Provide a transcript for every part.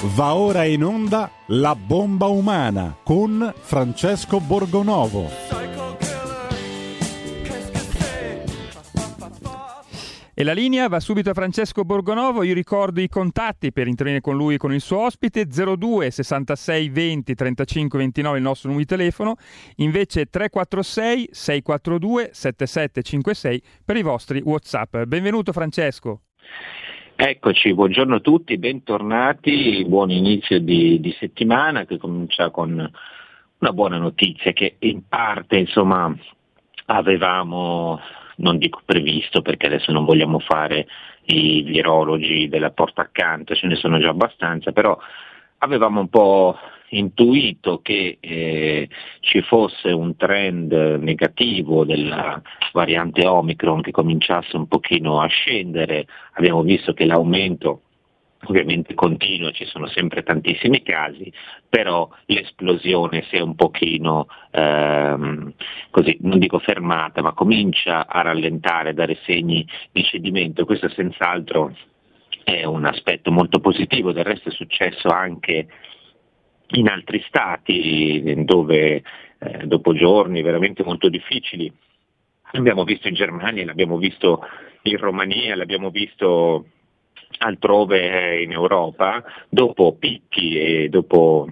Va ora in onda La bomba umana con Francesco Borgonovo. E la linea va subito a Francesco Borgonovo, io ricordo i contatti per intervenire con lui e con il suo ospite, 02 66 20 35 29 il nostro numero di telefono, invece 346 642 7756 per i vostri Whatsapp. Benvenuto Francesco. Eccoci, buongiorno a tutti, bentornati, buon inizio di, di, settimana che comincia con una buona notizia che in parte insomma avevamo, non dico previsto perché adesso non vogliamo fare i virologi della porta accanto, ce ne sono già abbastanza, però avevamo un po' intuito che eh, ci fosse un trend negativo della variante Omicron che cominciasse un pochino a scendere, abbiamo visto che l'aumento ovviamente continua, ci sono sempre tantissimi casi, però l'esplosione si è un pochino, ehm, così, non dico fermata, ma comincia a rallentare, a dare segni di cedimento, questo senz'altro è un aspetto molto positivo, del resto è successo anche in altri stati dove eh, dopo giorni veramente molto difficili, l'abbiamo visto in Germania, l'abbiamo visto in Romania, l'abbiamo visto altrove in Europa, dopo picchi e dopo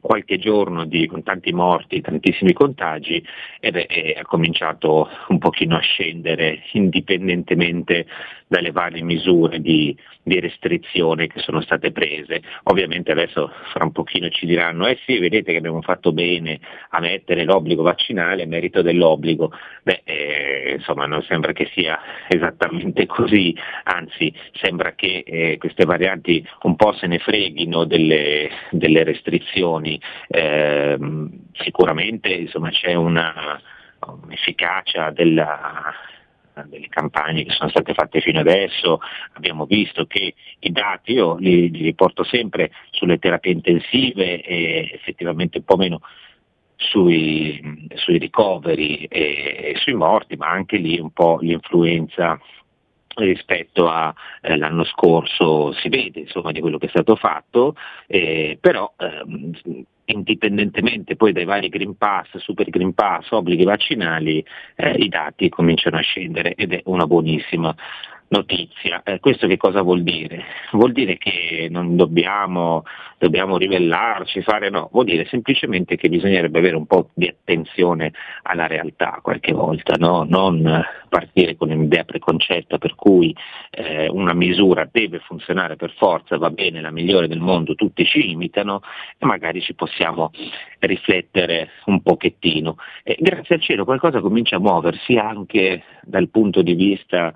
qualche giorno di, con tanti morti, tantissimi contagi ed è, è, cominciato un pochino a scendere indipendentemente dalle varie misure di, di, restrizione che sono state prese. Ovviamente adesso fra un pochino ci diranno eh sì, vedete che abbiamo fatto bene a mettere l'obbligo vaccinale a merito dell'obbligo. Beh, eh, insomma non sembra che sia esattamente così, anzi sembra che eh, queste varianti un po' se ne freghino delle, delle restrizioni eh, sicuramente insomma, c'è una, un'efficacia della, delle campagne che sono state fatte fino adesso, abbiamo visto che i dati, io li, li riporto sempre sulle terapie intensive e effettivamente un po' meno sui, sui ricoveri e, e, sui morti, ma anche lì un po' l'influenza rispetto all'anno eh, scorso si vede insomma, di quello che è stato fatto, eh, però ehm, indipendentemente poi dai vari Green Pass, Super Green Pass, obblighi vaccinali, eh, i dati cominciano a scendere ed è una buonissima notizia. Eh, questo che cosa vuol dire? Vuol dire che non dobbiamo, dobbiamo ribellarci, fare no, vuol dire semplicemente che bisognerebbe avere un po' di attenzione alla realtà qualche volta, no? non partire con un'idea preconcetta per cui eh, una misura deve funzionare per forza, va bene, la migliore del mondo, tutti ci imitano e magari ci possiamo riflettere un pochettino. E grazie al cielo qualcosa comincia a muoversi anche dal punto di vista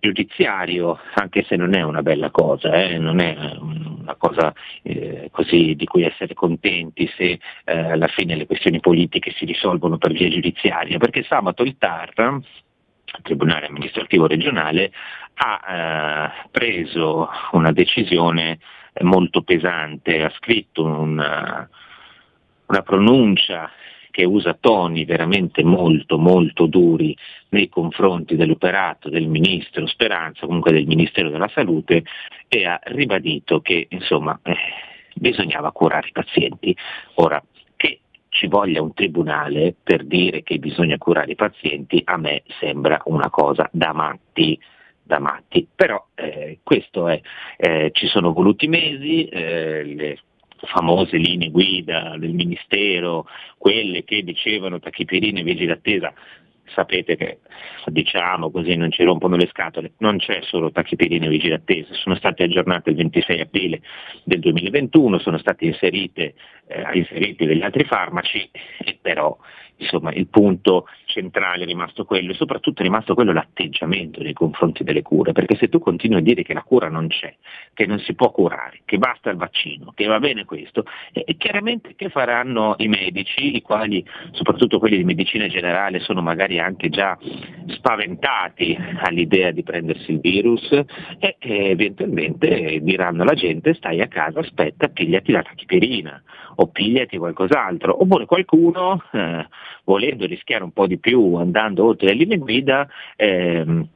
giudiziario, anche se non è una bella cosa, eh? non è una cosa eh, così di cui essere contenti se eh, alla fine le questioni politiche si risolvono per via giudiziaria, perché sabato il TAR, il Tribunale amministrativo regionale, ha eh, preso una decisione molto pesante, ha scritto una, una pronuncia che usa toni veramente molto molto duri nei confronti dell'operato del ministro Speranza, comunque del Ministero della Salute, e ha ribadito che insomma eh, bisognava curare i pazienti. Ora, che ci voglia un tribunale per dire che bisogna curare i pazienti, a me sembra una cosa da matti da matti, però eh, questo è, eh, ci sono voluti mesi, eh, le famose linee guida del Ministero, quelle che dicevano tachipirine e vigili d'attesa, sapete che diciamo così non ci rompono le scatole, non c'è solo tachipirine e vigili d'attesa, sono state aggiornate il 26 aprile del 2021, sono stati eh, inseriti degli altri farmaci, però insomma il punto centrale è rimasto quello e soprattutto è rimasto quello l'atteggiamento nei confronti delle cure, perché se tu continui a dire che la cura non c'è, che non si può curare, che basta il vaccino, che va bene questo, e chiaramente che faranno i medici, i quali, soprattutto quelli di medicina generale, sono magari anche già spaventati all'idea di prendersi il virus e, e eventualmente diranno alla gente stai a casa, aspetta, pigliati la tachipirina o pigliati qualcos'altro, oppure qualcuno eh, volendo rischiare un po' di più andando oltre le linee guida, ehm,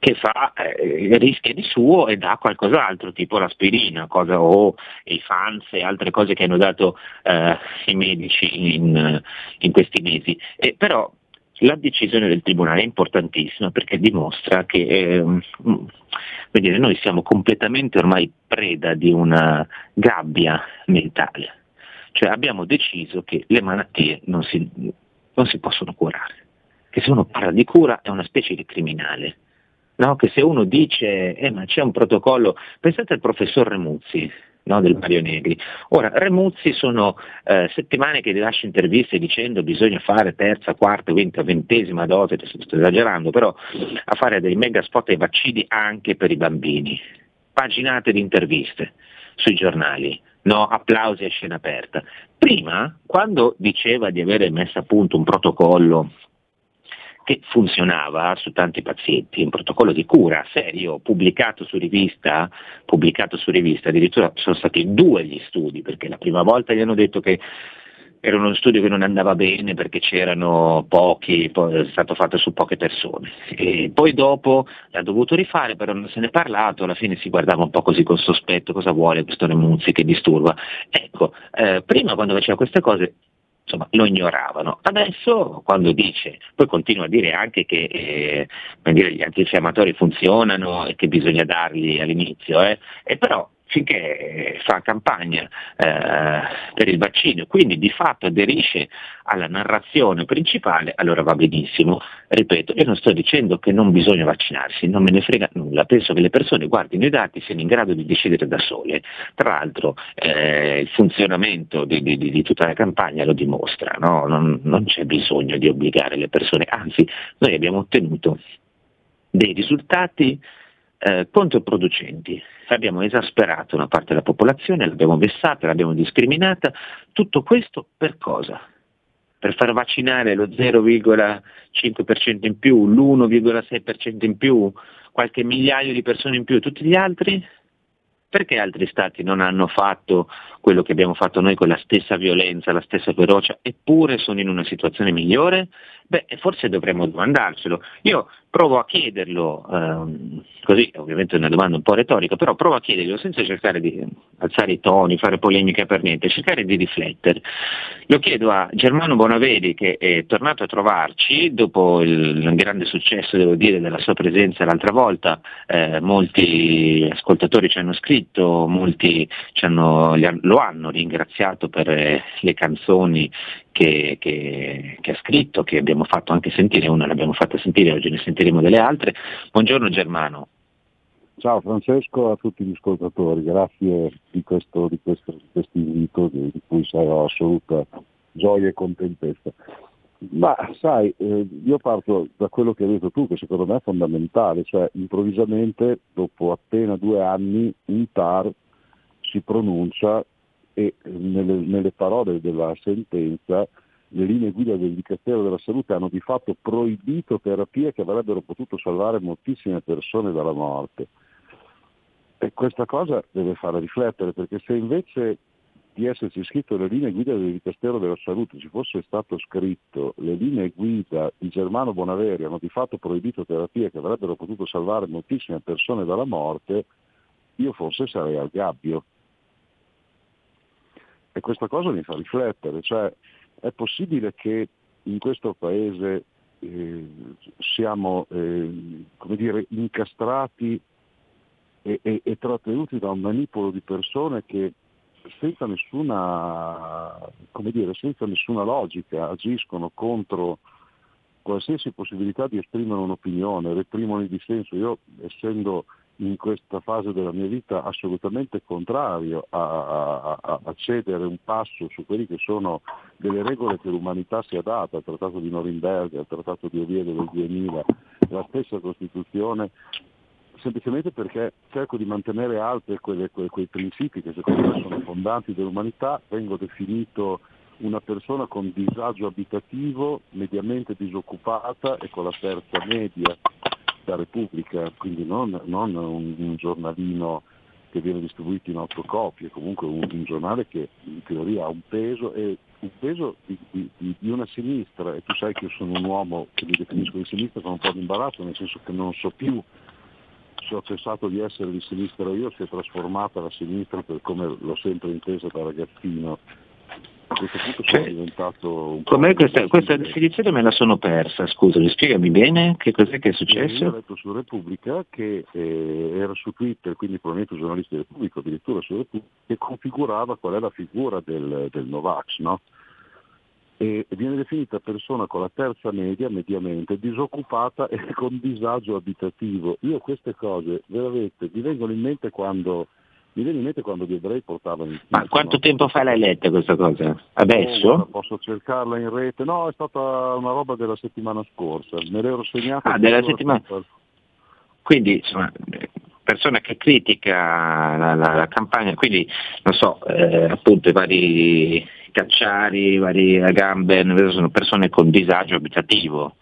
che fa, eh, rischia di suo e dà qualcos'altro, tipo l'aspirina cosa, o i fans e altre cose che hanno dato eh, i medici in, in questi mesi. E, però la decisione del Tribunale è importantissima perché dimostra che eh, dire, noi siamo completamente ormai preda di una gabbia mentale, cioè abbiamo deciso che le malattie non si, non si possono curare, che se uno parla di cura è una specie di criminale no? che se uno dice eh, ma c'è un protocollo, pensate al professor Remuzzi, no, del Mario Negri. Ora, Remuzzi sono eh, settimane che rilascia interviste dicendo bisogna fare terza, quarta, quinta, ventesima dose, sto esagerando, però a fare dei mega spot ai vaccini anche per i bambini. Paginate di interviste sui giornali, no, applausi a scena aperta. Prima, quando diceva di avere messo a punto un protocollo che funzionava su tanti pazienti, un protocollo di cura serio, pubblicato su rivista, pubblicato su rivista, addirittura sono stati due gli studi, perché la prima volta gli hanno detto che era uno studio che non andava bene perché c'erano pochi, è stato fatto su poche persone. E poi dopo l'ha dovuto rifare, però non se ne è parlato, alla fine si guardava un po' così con sospetto, cosa vuole questo Remuzzi che disturba. Ecco, eh, prima quando faceva queste cose insomma, lo ignoravano. Adesso quando dice, poi continua a dire anche che eh, dire, gli antinfiammatori funzionano e che bisogna darli all'inizio, eh, e però finché fa campagna eh, per il vaccino, quindi di fatto aderisce alla narrazione principale, allora va benissimo. Ripeto, io non sto dicendo che non bisogna vaccinarsi, non me ne frega nulla, penso che le persone guardino i dati e siano in grado di decidere da sole. Tra l'altro eh, il funzionamento di, di, di, tutta la campagna lo dimostra, no? non, non c'è bisogno di obbligare le persone, anzi noi abbiamo ottenuto dei risultati eh, controproducenti. Abbiamo esasperato una parte della popolazione, l'abbiamo vessata, l'abbiamo discriminata. Tutto questo per cosa? Per far vaccinare lo 0,5% in più, l'1,6% in più, qualche migliaio di persone in più, tutti gli altri? Perché altri stati non hanno fatto quello che abbiamo fatto noi con la stessa violenza, la stessa ferocia, eppure sono in una situazione migliore? Beh, forse dovremmo domandarcelo. Io provo a chiederlo, ehm, così ovviamente è una domanda un po' retorica, però provo a chiederlo senza cercare di alzare i toni, fare polemiche per niente, cercare di riflettere. Lo chiedo a Germano Bonavedi che è tornato a trovarci dopo il grande successo, devo dire, della sua presenza l'altra volta, eh, molti ascoltatori ci hanno scritto, molti hanno, lo hanno ringraziato per eh, le canzoni che, che, che, ha scritto, che abbiamo fatto anche sentire, una l'abbiamo fatta sentire, oggi ne sentiremo delle altre. Buongiorno Germano. Ciao Francesco a tutti gli ascoltatori, grazie di questo, di questo, di questo invito di, cui sarò assoluta gioia e contentezza. Ma sai, eh, io parto da quello che hai detto tu, che secondo me è fondamentale, cioè improvvisamente dopo appena due anni un TAR si pronuncia e nelle, nelle parole della sentenza le linee guida del Dicastero della Salute hanno di fatto proibito terapie che avrebbero potuto salvare moltissime persone dalla morte. E questa cosa deve fare riflettere, perché se invece di esserci scritto le linee guida del Dicastero della Salute ci fosse stato scritto le linee guida di Germano Bonaveri hanno di fatto proibito terapie che avrebbero potuto salvare moltissime persone dalla morte, io forse sarei al gabbio. E questa cosa mi fa riflettere, cioè è possibile che in questo paese eh, siamo eh, dire, incastrati e, e, e, trattenuti da un manipolo di persone che senza nessuna, dire, senza nessuna logica agiscono contro qualsiasi possibilità di esprimere un'opinione, reprimono il dissenso. Io essendo in questa fase della mia vita assolutamente contrario a, a, a, cedere un passo su quelle che sono delle regole che l'umanità si è data, al Trattato di Norimberga, al Trattato di Oviedo del 2000, la stessa Costituzione, semplicemente perché cerco di mantenere alte quelle, quei, quei principi che secondo me sono fondanti dell'umanità, vengo definito una persona con disagio abitativo, mediamente disoccupata e con la terza media da Repubblica, quindi non, non un, un, giornalino che viene distribuito in otto copie, comunque un, un, giornale che in teoria ha un peso e un peso di, di, di, una sinistra, e tu sai che io sono un uomo che mi definisco di sinistra con un po' di imbarazzo, nel senso che non so più se ho cessato di essere di sinistra io si è trasformata la sinistra per come l'ho sempre intesa da ragazzino a questo punto sono cioè, diventato un po'... Questa, questa definizione me la sono persa, scusami, spiegami bene che cos'è che è successo? Io ho letto su Repubblica che eh, era su Twitter, quindi probabilmente un giornalista di Repubblica, addirittura su Repubblica, che configurava qual è la figura del, del Novax, no? e viene definita persona con la terza media, mediamente, disoccupata e con disagio abitativo. Io queste cose veramente mi vengono in mente quando mi viene in mente quando gli ebrei portavano il Ma quanto no? tempo fa l'hai letta questa cosa? Adesso? Oh, posso cercarla in rete? No, è stata una roba della settimana scorsa, me l'ero segnata. Ah, della settimana? Per... Quindi, insomma, persona che critica la, la, la campagna, quindi, non so, eh, appunto i vari cacciari, i vari Agamben, sono persone con disagio abitativo.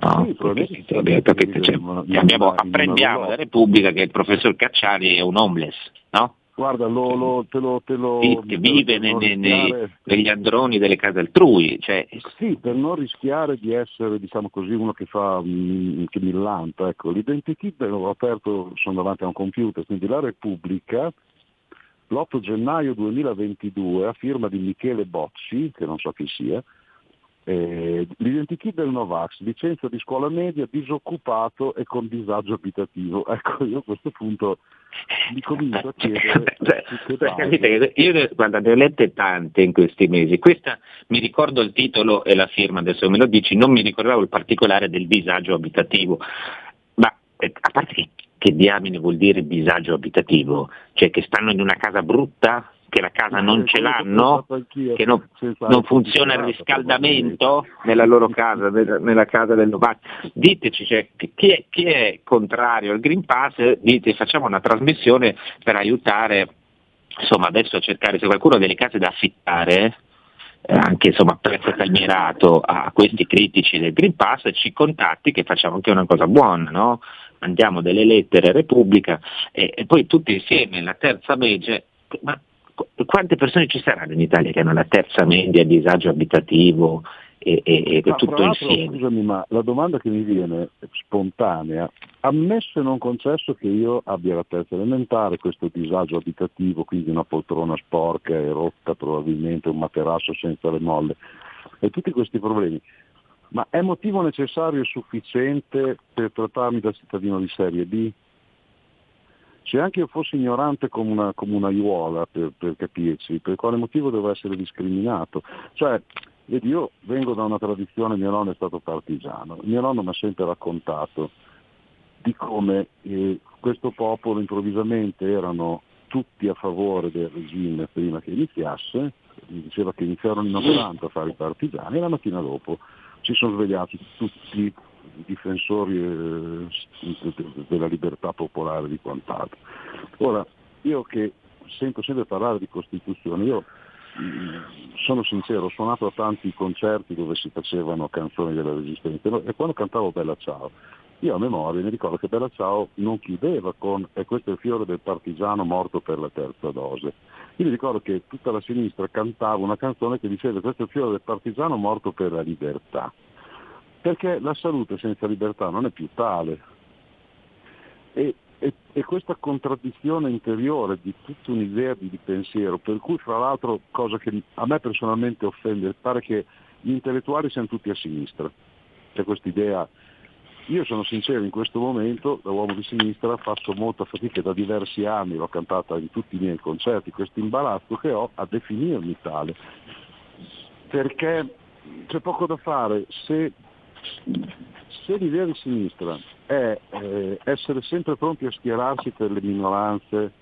No, sì, perché, perché, cioè, abbiamo, apprendiamo da Repubblica che il professor Cacciari è un homeless, no? Guarda, lo, lo, te lo, te lo, che vive nei, nei, negli androni delle case altrui. Cioè... Sì, per non rischiare di essere diciamo così, uno che fa mm, che millanta. Ecco, l'identikit l'ho aperto, sono davanti a un computer, quindi la Repubblica l'8 gennaio 2022 a firma di Michele Bocci, che non so chi sia, eh, l'identikit del Novax, licenza di scuola media, disoccupato e con disagio abitativo. Ecco, io a questo punto mi comincio a chiedere... cioè, capite, io guarda, ne ho lette tante in questi mesi, questa mi ricordo il titolo e la firma, adesso me lo dici, non mi ricordavo il particolare del disagio abitativo, ma eh, a parte che, che diamine vuol dire disagio abitativo? Cioè che stanno in una casa brutta? Che la casa non ce l'hanno, che non, non funziona il riscaldamento nella loro casa, nella casa del Novax. Diteci, cioè, chi, è, chi, è, contrario al Green Pass, dite facciamo una trasmissione per aiutare, insomma adesso a cercare se qualcuno ha delle case da affittare, eh, anche insomma a prezzo calmierato a questi critici del Green Pass, ci contatti che facciamo anche una cosa buona, no? mandiamo delle lettere a Repubblica e, e, poi tutti insieme la terza legge, ma quante persone ci saranno in Italia che hanno la terza media disagio abitativo e, e, e tutto insieme? Scusami, ma la domanda che mi viene spontanea, ammesso e non concesso che io abbia la terza elementare, questo disagio abitativo, quindi una poltrona sporca e rotta probabilmente, un materasso senza le molle, e tutti questi problemi, ma è motivo necessario e sufficiente per trattarmi da cittadino di serie B? Se anche io fossi ignorante come una, come una aiuola per, per, capirci, per quale motivo devo essere discriminato? Cioè, vedi, io vengo da una tradizione, mio nonno è stato partigiano, mio nonno mi ha sempre raccontato di come eh, questo popolo improvvisamente erano tutti a favore del regime prima che iniziasse, diceva che iniziarono in 90 a fare i partigiani e la mattina dopo si sono svegliati tutti difensori eh, della libertà popolare di quant'altro. Ora, io che sento sempre parlare di Costituzione, io mm, sono sincero, ho suonato a tanti concerti dove si facevano canzoni della Resistenza e quando cantavo Bella Ciao, io a memoria mi ricordo che Bella Ciao non chiudeva con e questo è il fiore del partigiano morto per la terza dose. Io mi ricordo che tutta la sinistra cantava una canzone che diceva questo è il fiore del partigiano morto per la libertà perché la salute senza libertà non è più tale. E, e, e questa contraddizione interiore di tutta un'idea di, di, pensiero, per cui fra l'altro, cosa che a me personalmente offende, pare che gli intellettuali siano tutti a sinistra. C'è questa idea, io sono sincero, in questo momento da uomo di sinistra faccio molta fatica da diversi anni, l'ho cantata in tutti i miei concerti, questo imbarazzo che ho a definirmi tale. Perché c'è poco da fare, se se l'idea di sinistra è eh, essere sempre pronti a schierarsi per le minoranze,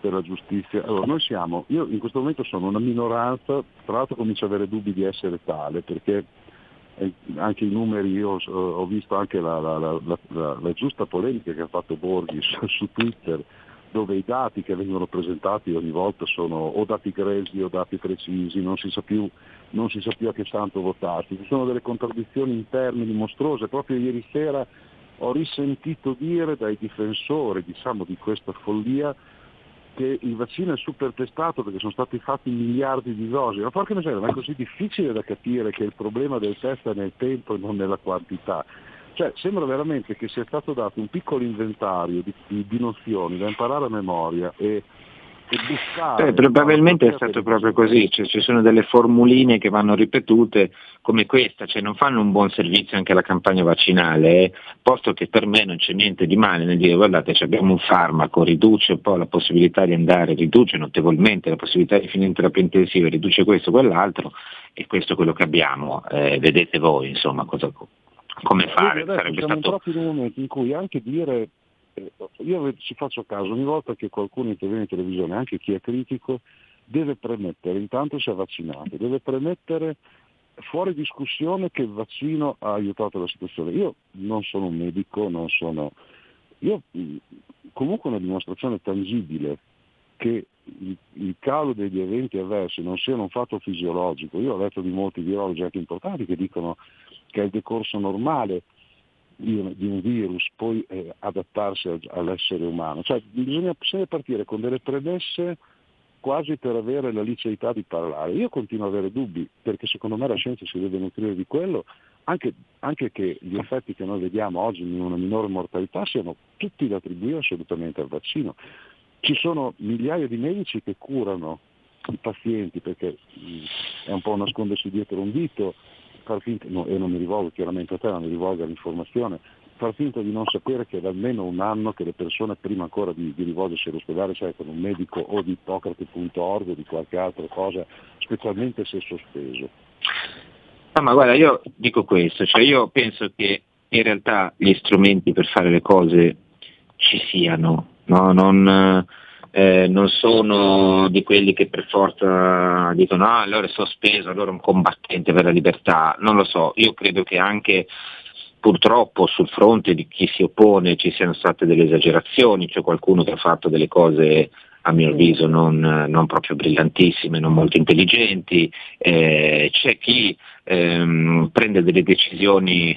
per la giustizia, allora noi siamo, io in questo momento sono una minoranza, tra l'altro comincio ad avere dubbi di essere tale, perché eh, anche i numeri, io ho visto anche la, la, la, la giusta polemica che ha fatto Borghi su, su Twitter, dove i dati che vengono presentati ogni volta sono o dati grezzi o dati precisi, non si sa più, si sa più a che santo votarsi. Ci sono delle contraddizioni interne mostruose. Proprio ieri sera ho risentito dire dai difensori diciamo, di questa follia che il vaccino è super testato perché sono stati fatti miliardi di dosi. Ma porca miseria, ma è così difficile da capire che il problema del test è nel tempo e non nella quantità. Cioè, sembra veramente che sia stato dato un piccolo inventario di, di, di nozioni da imparare a memoria e, e bussare. probabilmente è stato proprio così, cioè, ci sono delle formuline che vanno ripetute come questa, cioè non fanno un buon servizio anche alla campagna vaccinale, eh, posto che per me non c'è niente di male nel dire guardate abbiamo un farmaco, riduce un po' la possibilità di andare, riduce notevolmente la possibilità di finire in terapia intensiva, riduce questo, quell'altro e questo è quello che abbiamo, eh, vedete voi insomma cosa, come fare. Adesso Sarebbe siamo stato... proprio in un momento in cui anche dire, eh, io ci faccio caso, ogni volta che qualcuno interviene in televisione, anche chi è critico, deve premettere, intanto si è vaccinato, deve premettere fuori discussione che il vaccino ha aiutato la situazione. Io non sono un medico, non sono... Io comunque una dimostrazione tangibile che il, calo degli eventi avversi non sia un fatto fisiologico. Io ho letto di molti virologi anche importanti che dicono che è il decorso normale di un, di un virus poi eh, adattarsi all'essere umano. Cioè, bisogna, bisogna partire con delle premesse quasi per avere la liceità di parlare. Io continuo ad avere dubbi, perché secondo me la scienza si deve nutrire di quello, anche, anche, che gli effetti che noi vediamo oggi in una minore mortalità siano tutti da attribuire assolutamente al vaccino. Ci sono migliaia di medici che curano i pazienti perché è un po' nascondersi dietro un dito, far finta, no, e non mi rivolgo chiaramente a te, ma mi rivolgo all'informazione, far finta di non sapere che è da almeno un anno che le persone prima ancora di, di rivolgersi all'ospedale cercano un medico o di ippocrate.org o di qualche altra cosa, specialmente se sospeso. No, ma guarda, io dico questo, cioè io penso che in realtà gli strumenti per fare le cose ci siano, no? non, eh, non sono di quelli che per forza dicono ah allora è sospeso, allora è un combattente per la libertà, non lo so, io credo che anche purtroppo sul fronte di chi si oppone ci siano state delle esagerazioni, c'è qualcuno che ha fatto delle cose a mio avviso non, non proprio brillantissime, non molto intelligenti, eh, c'è chi ehm, prende delle decisioni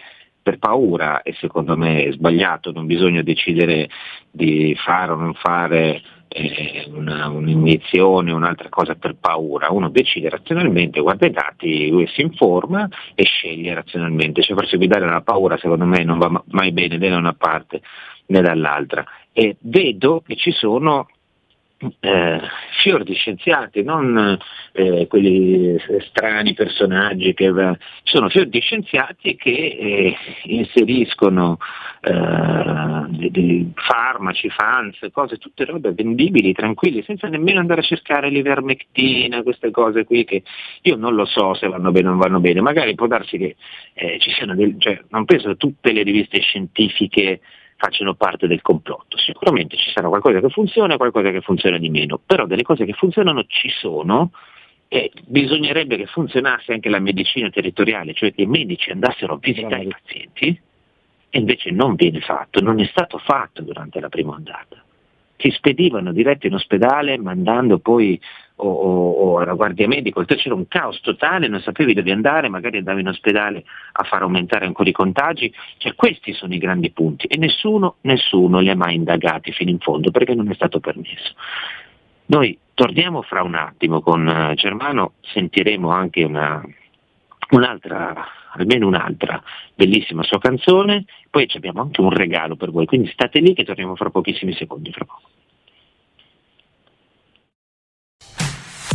per paura e secondo me è sbagliato, non bisogna decidere di fare o non fare eh, una, un'iniezione, un'altra cosa per paura, uno decide razionalmente, guarda i dati, si informa e sceglie razionalmente, cioè farsi guidare dalla paura secondo me non va mai bene né da una parte né dall'altra. E vedo che ci sono eh, fior di scienziati, non eh, quelli strani personaggi che ci sono fior di scienziati che eh, inseriscono eh, di farmaci, fans, cose, tutte robe vendibili, tranquilli, senza nemmeno andare a cercare l'ivermectina, queste cose qui che io non lo so se vanno bene o non vanno bene, magari può darsi che eh, ci siano, del, cioè, non penso che tutte le riviste scientifiche facciano parte del complotto. Sicuramente ci sarà qualcosa che funziona e qualcosa che funziona di meno, però delle cose che funzionano ci sono e bisognerebbe che funzionasse anche la medicina territoriale, cioè che i medici andassero a visitare i pazienti e invece non viene fatto, non è stato fatto durante la prima ondata. Si spedivano diretti in ospedale mandando poi o, o, o alla guardia medica, c'era un caos totale, non sapevi dove andare, magari andavi in ospedale a far aumentare ancora i contagi, cioè questi sono i grandi punti e nessuno, nessuno li ha mai indagati fino in fondo perché non è stato permesso. Noi torniamo fra un attimo con eh, Germano, sentiremo anche una, un'altra, almeno un'altra bellissima sua canzone, poi abbiamo anche un regalo per voi, quindi state lì che torniamo fra pochissimi secondi fra poco.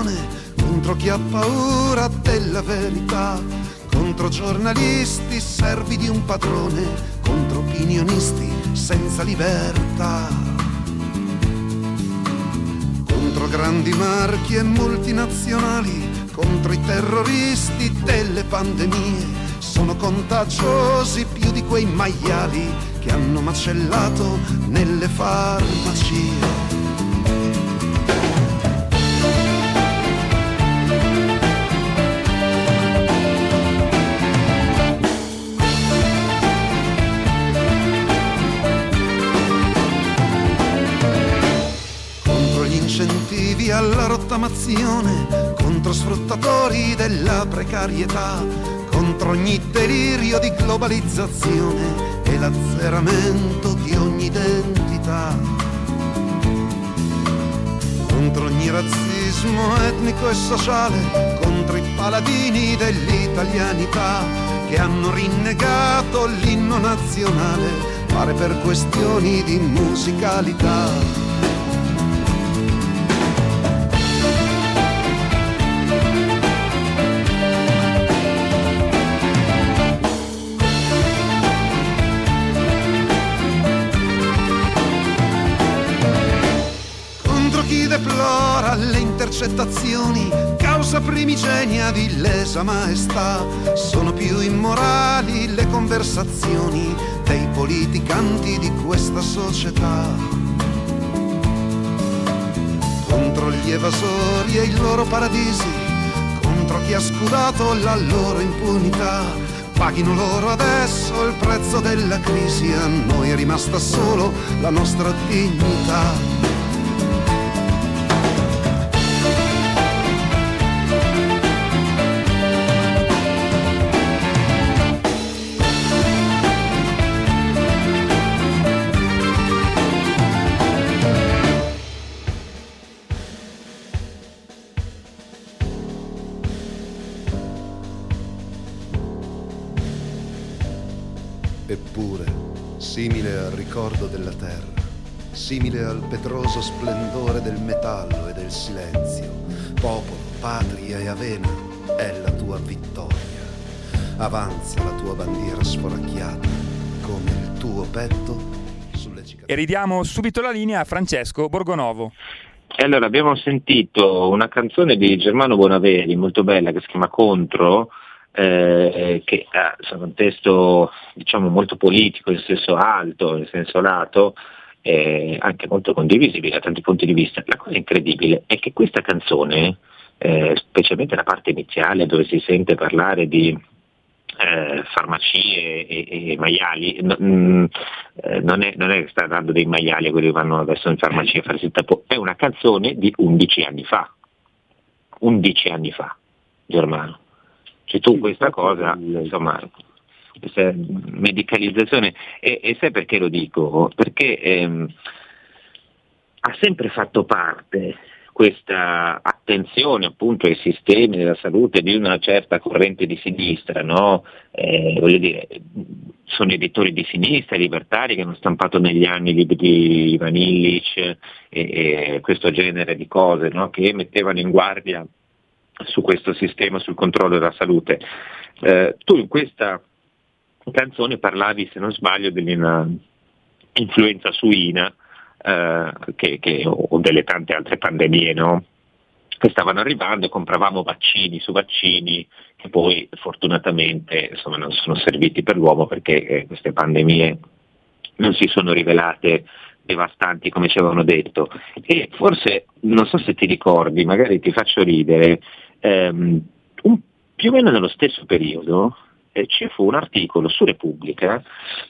Informazione contro chi ha paura della verità, contro giornalisti servi di un padrone, contro opinionisti senza libertà. Contro grandi marchi e multinazionali, contro i terroristi delle pandemie, sono contagiosi più di quei maiali che hanno macellato nelle farmacie. Incentivi alla rottamazione contro sfruttatori della precarietà, contro ogni delirio di globalizzazione e l'azzeramento di ogni identità, contro ogni razzismo etnico e sociale, contro i paladini dell'italianità che hanno rinnegato l'inno nazionale, pare per questioni di musicalità. Primigenia di lesa maestà. Sono più immorali le conversazioni dei politicanti di questa società. Contro gli evasori e i loro paradisi, contro chi ha scudato la loro impunità. Paghino loro adesso il prezzo della crisi, a noi è rimasta solo la nostra dignità. Petroso splendore del metallo e del silenzio. Popolo, patria e avena è la tua vittoria. Avanza la tua bandiera sforacchiata come il tuo petto sulle cicatrici. E ridiamo subito la linea a Francesco Borgonovo. E allora abbiamo sentito una canzone di Germano Bonaveri molto bella che si chiama Contro eh, che ha un testo diciamo, molto politico, in senso alto, in senso lato, eh, anche molto condivisibile da tanti punti di vista. La cosa incredibile è che questa canzone, eh, specialmente la parte iniziale dove si sente parlare di eh, farmacie e, e, maiali, no, mh, mm, eh, non, è, non, è, che sta dando dei maiali quelli che vanno adesso in farmacia a farsi il tappo, è una canzone di 11 anni fa. 11 anni fa, Germano. Cioè tu questa cosa, insomma, medicalizzazione, e, e sai perché lo dico? Perché ehm, ha sempre fatto parte questa attenzione appunto ai sistemi della salute di una certa corrente di sinistra, no? eh, voglio dire, sono editori di sinistra, libertari che hanno stampato negli anni libri di Ivan Illich e, e questo genere di cose no? che mettevano in guardia su questo sistema, sul controllo della salute. Eh, tu in questa canzone parlavi, se non sbaglio, dell'influenza suina eh, che, che, o delle tante altre pandemie no? che stavano arrivando e compravamo vaccini su vaccini che poi fortunatamente insomma, non sono serviti per l'uomo perché eh, queste pandemie non si sono rivelate devastanti come ci avevano detto. E forse, non so se ti ricordi, magari ti faccio ridere, ehm, un, più o meno nello stesso periodo eh, ci fu un articolo su Repubblica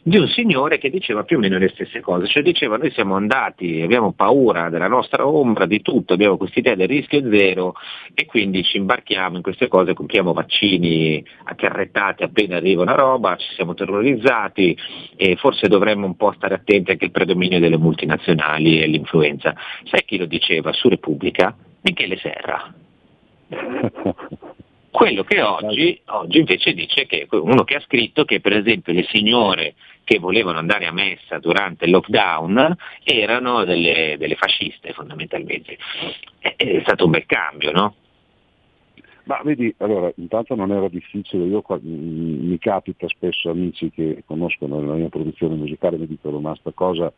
di un signore che diceva più o meno le stesse cose, cioè diceva noi siamo andati, abbiamo paura della nostra ombra, di tutto, abbiamo quest'idea del rischio zero e quindi ci imbarchiamo in queste cose, compriamo vaccini accarrettati appena arriva una roba, ci siamo terrorizzati e forse dovremmo un po' stare attenti anche al predominio delle multinazionali e l'influenza. Sai chi lo diceva su Repubblica? Michele Serra. Quello che oggi, oggi, invece dice che uno che ha scritto che per esempio le signore che volevano andare a messa durante il lockdown erano delle, delle fasciste fondamentalmente. È, è, stato un bel cambio, no? Ma vedi, allora, intanto non era difficile, io mi capita spesso amici che conoscono la mia produzione musicale mi dicono ma sta cosa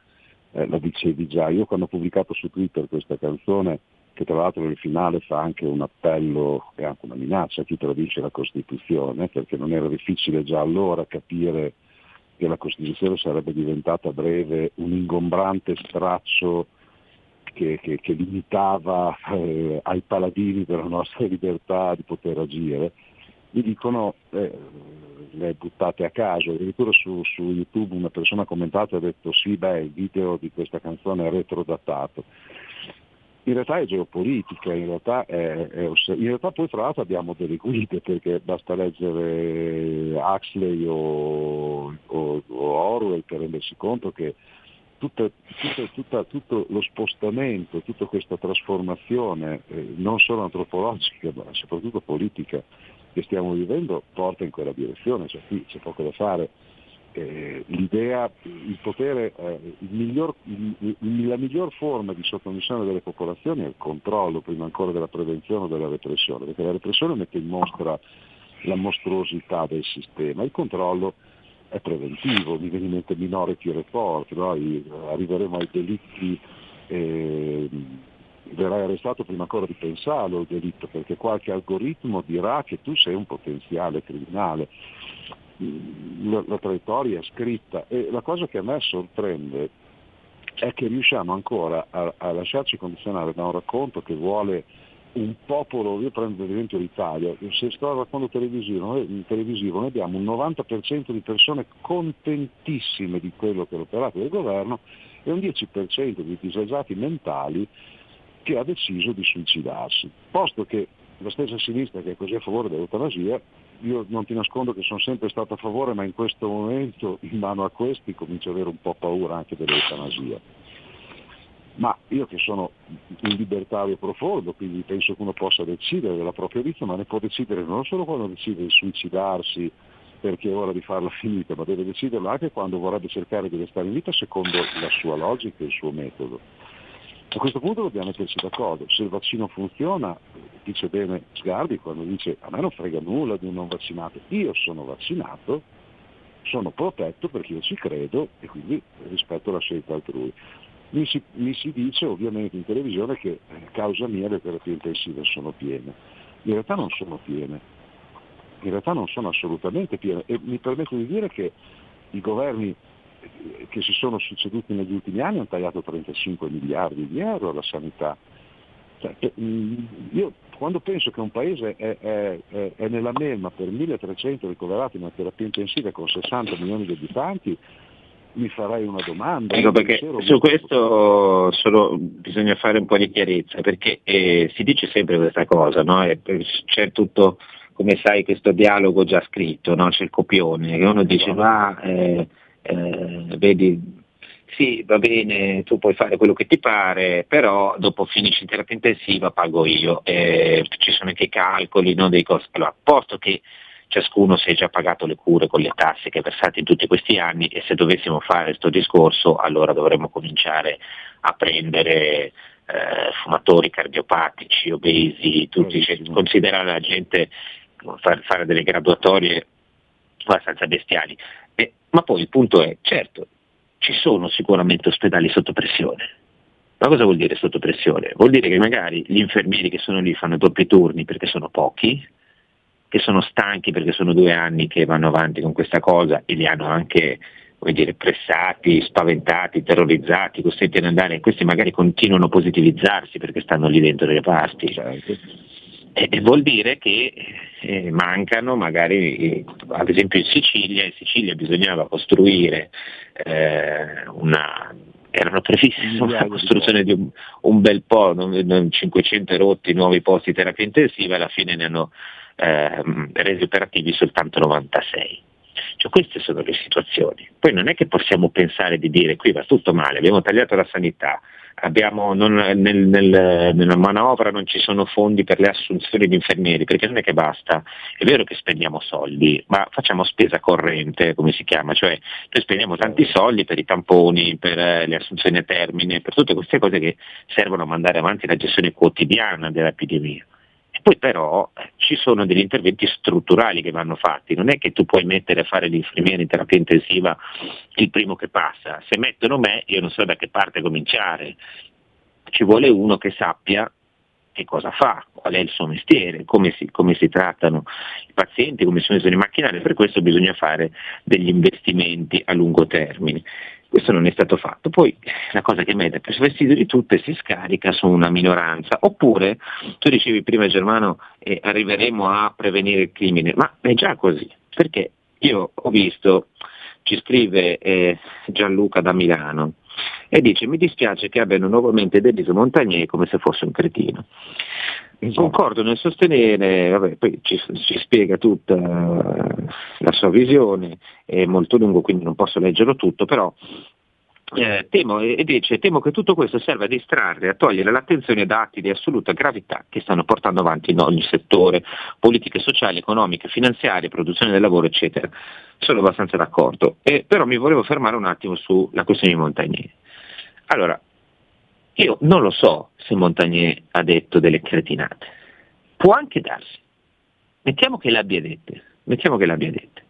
eh, la dicevi già, io quando ho pubblicato su Twitter questa canzone, che tra l'altro nel finale fa anche un appello e anche una minaccia a chi tradisce la Costituzione, perché non era difficile già allora capire che la Costituzione sarebbe diventata a breve un ingombrante straccio che, che, che limitava eh, ai paladini della nostra libertà di poter agire, mi dicono eh, le buttate a caso, addirittura su, su, YouTube una persona ha commentato e ha detto sì, beh, il video di questa canzone è retrodatato. In realtà è geopolitica, in realtà, è, è, in realtà poi tra l'altro abbiamo delle guide perché basta leggere Huxley o, o, o Orwell per rendersi conto che tutta, tutta, tutta, tutto lo spostamento, tutta questa trasformazione, eh, non solo antropologica ma soprattutto politica, che stiamo vivendo porta in quella direzione, cioè qui c'è poco da fare. Eh, l'idea, il potere, eh, il miglior, il, la miglior forma di sottomissione delle popolazioni è il controllo, prima ancora della prevenzione o della repressione, perché la repressione mette in mostra la mostruosità del sistema, il controllo è preventivo, mi viene in mente Minority Report, no? arriveremo ai delitti, eh, verrai arrestato prima ancora di pensarlo il delitto, perché qualche algoritmo dirà che tu sei un potenziale criminale. La, la traiettoria scritta e la cosa che a me sorprende è che riusciamo ancora a, a lasciarci condizionare da un racconto che vuole un popolo, io prendo ad esempio l'Italia, se sto al racconto televisivo, noi, televisivo, noi abbiamo un 90% di persone contentissime di quello che è l'operato del governo e un 10% di disagiati mentali che ha deciso di suicidarsi. Posto che la stessa sinistra che è così a favore dell'eutanasia, io non ti nascondo che sono sempre stato a favore, ma in questo momento in mano a questi comincio ad avere un po' paura anche dell'eutanasia ma io che sono un libertario profondo, quindi penso che uno possa decidere della propria vita, ma ne può decidere non solo quando decide di suicidarsi perché è ora di farla finita, ma deve deciderlo anche quando vorrebbe cercare di restare in vita secondo la sua logica e il suo metodo. A questo punto dobbiamo metterci d'accordo, se il vaccino funziona, dice bene Sgarbi quando dice a me non frega nulla di un non vaccinato, io sono vaccinato, sono protetto perché io ci credo e quindi rispetto la scelta altrui. Mi si, mi si, dice ovviamente in televisione che a eh, causa mia le terapie intensive sono piene. In realtà non sono piene, in realtà non sono assolutamente piene e mi permetto di dire che i governi che si sono succeduti negli ultimi anni hanno tagliato 35 miliardi di euro alla sanità. Cioè, mm, io quando penso che un paese è, è, è, nella melma per 1300 ricoverati in una terapia intensiva con 60 milioni di abitanti, mi farai una domanda. Ecco perché su questo solo bisogna fare un po' di chiarezza, perché eh, si dice sempre questa cosa, no? c'è tutto, come sai, questo dialogo già scritto, no? c'è il copione, che uno dice ma eh, eh, vedi, sì, va bene, tu puoi fare quello che ti pare, però dopo finisci in terapia intensiva pago io, ci sono anche i calcoli no, dei costi. Allora, posto che ciascuno si è già pagato le cure con le tasse che ha versato in tutti questi anni e se dovessimo fare questo discorso allora dovremmo cominciare a prendere eh, fumatori cardiopatici, obesi, tutti, considerare la gente, far, fare delle graduatorie abbastanza bestiali. Ma poi il punto è, certo, ci sono sicuramente ospedali sotto pressione. Ma cosa vuol dire sotto pressione? Vuol dire che magari gli infermieri che sono lì fanno doppi turni perché sono pochi, che sono stanchi perché sono due anni che vanno avanti con questa cosa e li hanno anche dire, pressati, spaventati, terrorizzati, costretti ad andare, e questi magari continuano a positivizzarsi perché stanno lì dentro le parti. Certo. E, e vuol dire che eh, mancano magari, eh, ad esempio in Sicilia, in Sicilia bisognava costruire eh, una, erano previste la costruzione di un, un, bel po', 500 rotti nuovi posti di terapia intensiva, alla fine ne hanno ehm, resi operativi soltanto 96. Cioè, queste sono le situazioni. Poi non è che possiamo pensare di dire qui va tutto male, abbiamo tagliato la sanità, abbiamo, non, nel, nel, nella manovra non ci sono fondi per le assunzioni di infermieri, perché non è che basta, è vero che spendiamo soldi, ma facciamo spesa corrente, come si chiama, cioè noi spendiamo tanti soldi per i tamponi, per eh, le assunzioni a termine, per tutte queste cose che servono a mandare avanti la gestione quotidiana dell'epidemia Poi però eh, ci sono degli interventi strutturali che vanno fatti, non è che tu puoi mettere a fare l'infermiere in terapia intensiva il primo che passa, se mettono me io non so da che parte cominciare, ci vuole uno che sappia che cosa fa, qual è il suo mestiere, come si, come si trattano i pazienti, come sono i macchinari, per questo bisogna fare degli investimenti a lungo termine. Questo non è stato fatto. Poi la cosa che mette più vestito di tutte si scarica su una minoranza. Oppure, tu dicevi prima Germano, eh, arriveremo a prevenire il crimine, ma è già così, perché io ho visto, ci scrive eh, Gianluca da Milano, e dice mi dispiace che abbiano nuovamente deriso Montagnier come se fosse un cretino. Esatto. Concordo nel sostenere, vabbè, poi ci, ci, spiega tutta la sua visione, è molto lungo quindi non posso leggerlo tutto, però eh, temo, e dice, temo che tutto questo serva a distrarre, a togliere l'attenzione da atti di assoluta gravità che stanno portando avanti in ogni settore, politiche sociali, economiche, finanziarie, produzione del lavoro, eccetera. Sono abbastanza d'accordo, eh, però mi volevo fermare un attimo sulla questione di Montagnier. Allora, io non lo so se Montagnier ha detto delle cretinate. Può anche darsi. Mettiamo che l'abbia dette. Mettiamo che l'abbia dette.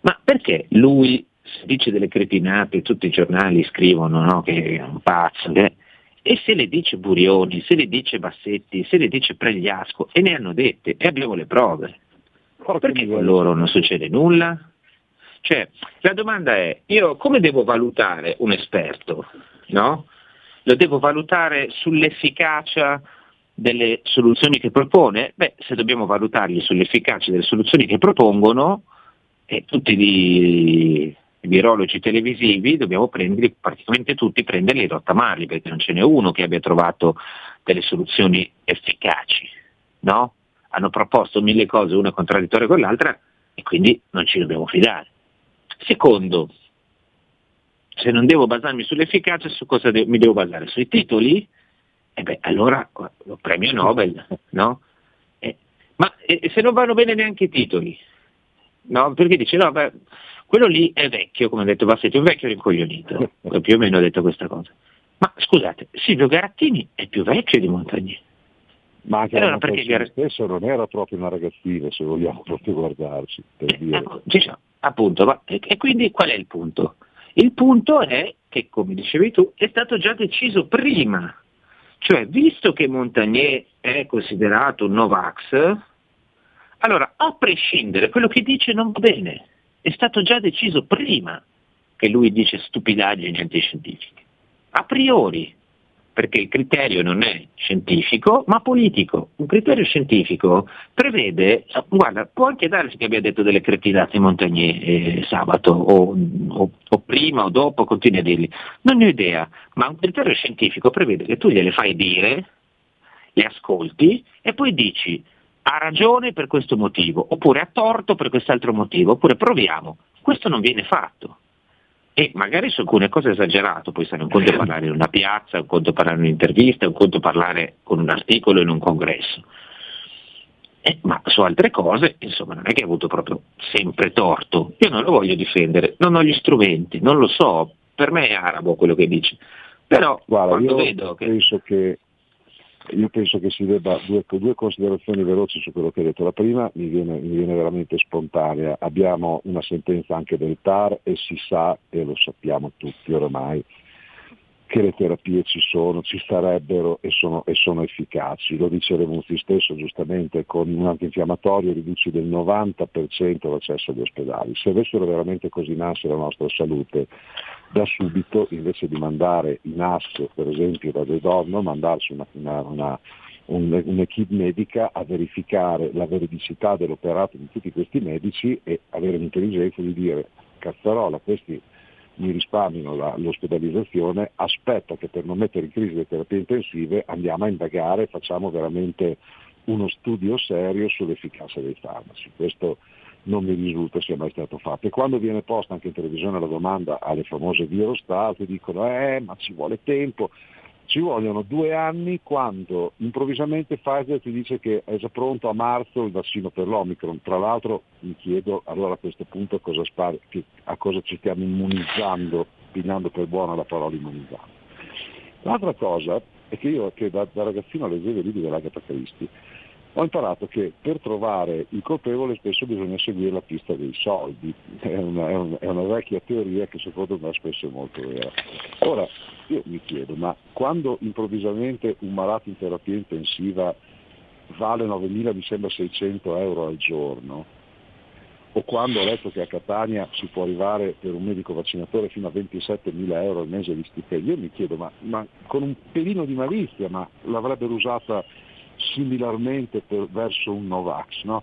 Ma perché lui dice delle cretinate, tutti i giornali scrivono no, che è un pazzo, che... e se le dice Burioni, se le dice Bassetti, se le dice Pregliasco, e ne hanno dette, e abbiamo le prove. Perché con loro non succede nulla? Cioè, la domanda è, io come devo valutare un esperto? No? lo devo valutare sull'efficacia delle soluzioni che propone? Beh, se dobbiamo valutarli sull'efficacia delle soluzioni che propongono, eh, tutti i virologi televisivi dobbiamo prenderli, praticamente tutti prenderli e rottamarli, perché non ce n'è uno che abbia trovato delle soluzioni efficaci. No? Hanno proposto mille cose, una contraddittoria con l'altra, e quindi non ci dobbiamo fidare. Secondo, se non devo basarmi sull'efficacia, su cosa de- mi devo basare? Sui titoli? E beh, allora lo premio Nobel, no? Eh, ma eh, se non vanno bene neanche i titoli? No? Perché dice, no, beh, quello lì è vecchio, come ha detto Bassetti, un vecchio rincoglionito, più o meno ha detto questa cosa. Ma scusate, Silvio Garattini è più vecchio di Montagnier. Ma anche allora, perché Gar... stesso non era proprio una ragazzina, se vogliamo proprio guardarci. Per eh, dire. Diciamo, appunto, ma, e, e quindi qual è il punto? Il punto è che, come dicevi tu, è stato già deciso prima. Cioè, visto che Montagnier è considerato un Novax, allora, a prescindere, quello che dice non va bene. È stato già deciso prima che lui dice stupidaggini antiscientifiche. A priori, perché il criterio non è scientifico ma politico. Un criterio scientifico prevede, guarda, può anche darsi che abbia detto delle cretinate Montagnier eh, sabato o, o, o, prima o dopo, continui a dirli, non ne ho idea, ma un criterio scientifico prevede che tu gliele fai dire, le ascolti e poi dici ha ragione per questo motivo, oppure ha torto per quest'altro motivo, oppure proviamo. Questo non viene fatto e magari su alcune cose esagerato, poi sai, un conto parlare in una piazza, un conto parlare in un'intervista, un conto parlare con un articolo in un congresso. Eh, ma su altre cose, insomma, non è che ha avuto proprio sempre torto. Io non lo voglio difendere, non ho gli strumenti, non lo so, per me è arabo quello che dice. Però Guarda, quando io vedo che... penso che io penso che si debba due, due, considerazioni veloci su quello che hai detto. La prima mi viene, mi viene, veramente spontanea. Abbiamo una sentenza anche del TAR e si sa, e lo sappiamo tutti oramai, che le terapie ci sono, ci starebbero e sono, e sono efficaci. Lo dice Remuzi stesso giustamente, con un antinfiammatorio riduci del 90% l'accesso agli ospedali. Se avessero veramente così nasce la nostra salute, da subito, invece di mandare in AS, per esempio da De Donno, mandarci una, una, una un'equipe medica a verificare la veridicità dell'operato di tutti questi medici e avere l'intelligenza di dire cazzarola, questi mi risparmiano la, l'ospedalizzazione, aspetta che per non mettere in crisi le terapie intensive andiamo a indagare, facciamo veramente uno studio serio sull'efficacia dei farmaci. Questo non mi risulta sia mai stato fatto. E quando viene posta anche in televisione la domanda alle famose virostat, dicono eh ma ci vuole tempo, ci vogliono due anni quando improvvisamente Pfizer ti dice che è già pronto a marzo il vaccino per l'Omicron. Tra l'altro mi chiedo allora a questo punto cosa, spari, a cosa ci stiamo immunizzando, pigliando per buona la parola immunizzando. L'altra cosa è che io che da, da ragazzino leggevo i libri dell'Agatha Christie ho imparato che per trovare il colpevole spesso bisogna seguire la pista dei soldi, è una, è una, è una vecchia teoria che secondo me spesso è molto vera. Ora, io mi chiedo, ma quando improvvisamente un malato in terapia intensiva vale 9.000, mi sembra 600 euro al giorno, o quando ho letto che a Catania si può arrivare per un medico vaccinatore fino a 27.000 euro al mese di stipendio, io mi chiedo, ma, ma con un pelino di malizia, ma l'avrebbero usata similarmente per, verso un Novax, no?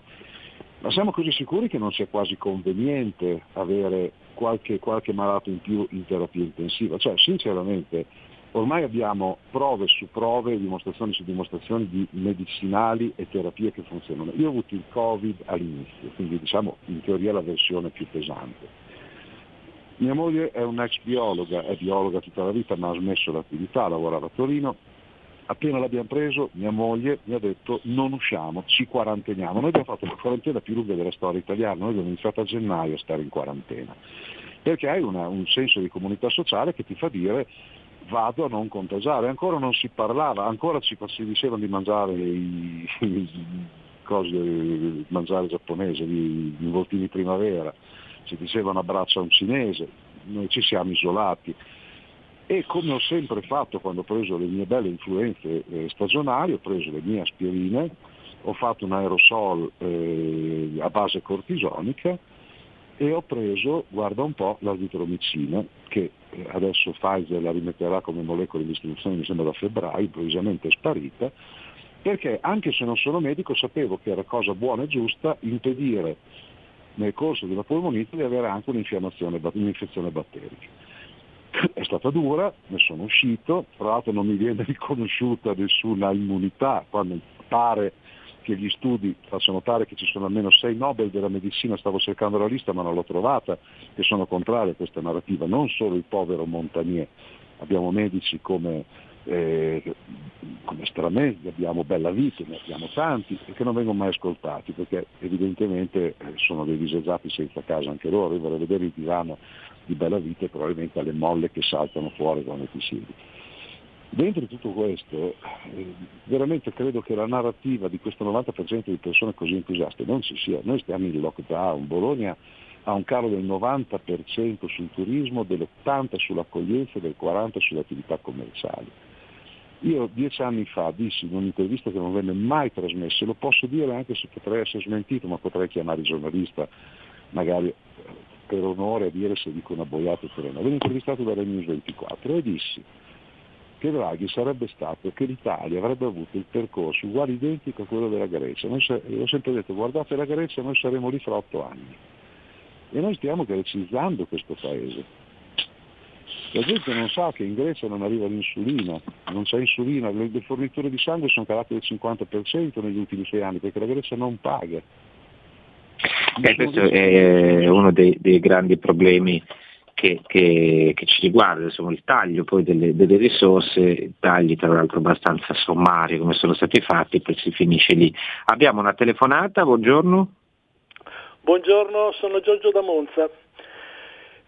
Ma siamo così sicuri che non sia quasi conveniente avere qualche, qualche malato in più in terapia intensiva? Cioè, sinceramente, ormai abbiamo prove su prove, dimostrazioni su dimostrazioni di medicinali e terapie che funzionano. Io ho avuto il Covid all'inizio, quindi diciamo in teoria la versione più pesante. Mia moglie è un'ex biologa, è biologa tutta la vita ma ha smesso l'attività, lavorava a Torino, appena l'abbiamo preso mia moglie mi ha detto non usciamo, ci quaranteniamo. Noi abbiamo fatto la quarantena più lunga della storia italiana, noi abbiamo iniziato a gennaio a stare in quarantena, perché hai una, un senso di comunità sociale che ti fa dire vado a non contagiare. Ancora non si parlava, ancora ci, si diceva di mangiare i, i cose, mangiare giapponese, gli involtini primavera, si diceva un abbraccio a un cinese, noi ci siamo isolati e come ho sempre fatto quando ho preso le mie belle influenze eh, stagionali, ho preso le mie aspirine, ho fatto un aerosol eh, a base cortisonica e ho preso, guarda un po', l'azitromicina che eh, adesso Pfizer la rimetterà come molecola di distribuzione mi sembra da febbraio, improvvisamente è sparita, perché anche se non sono medico sapevo che era cosa buona e giusta impedire nel corso della polmonite di avere anche un'infiammazione, un'infezione batterica stata dura, ne sono uscito, tra l'altro non mi viene riconosciuta nessuna immunità, quando pare che gli studi facciano notare che ci sono almeno sei Nobel della medicina, stavo cercando la lista ma non l'ho trovata, che sono contrari a questa narrativa, non solo il povero Montagnier, abbiamo medici come, eh, come Stramezzi, abbiamo Bella Vita, ne abbiamo tanti e che non vengono mai ascoltati perché evidentemente eh, sono dei disagiati senza casa anche loro, io vorrei vedere il divano di bella vita e probabilmente alle molle che saltano fuori quando ti siedi. Dentro tutto questo, eh, veramente credo che la narrativa di questo 90% di persone così entusiaste non ci sia. Noi stiamo in lockdown, Bologna ha un calo del 90% sul turismo, dell'80% sull'accoglienza e del 40% sulle attività commerciali. Io dieci anni fa dissi in un'intervista che non venne mai trasmessa, lo posso dire anche se potrei essere smentito, ma potrei chiamare il giornalista magari per onore a dire se dico una boiata oppure no. Venne intervistato da News 24 e dissi che Draghi sarebbe stato, che l'Italia avrebbe avuto il percorso uguale identico a quello della Grecia. Noi, ho sempre detto guardate la Grecia, noi saremo lì fra otto anni. E noi stiamo grecizzando questo paese. La gente non sa che in Grecia non arriva l'insulina, non c'è insulina, le, le forniture di sangue sono calate del 50% negli ultimi sei anni perché la Grecia non paga. Eh, questo è uno dei, dei grandi problemi che, che, che, ci riguarda, insomma, il taglio poi delle, delle, risorse, tagli tra l'altro abbastanza sommari come sono stati fatti, poi si finisce lì. Abbiamo una telefonata, buongiorno. Buongiorno, sono Giorgio da Monza.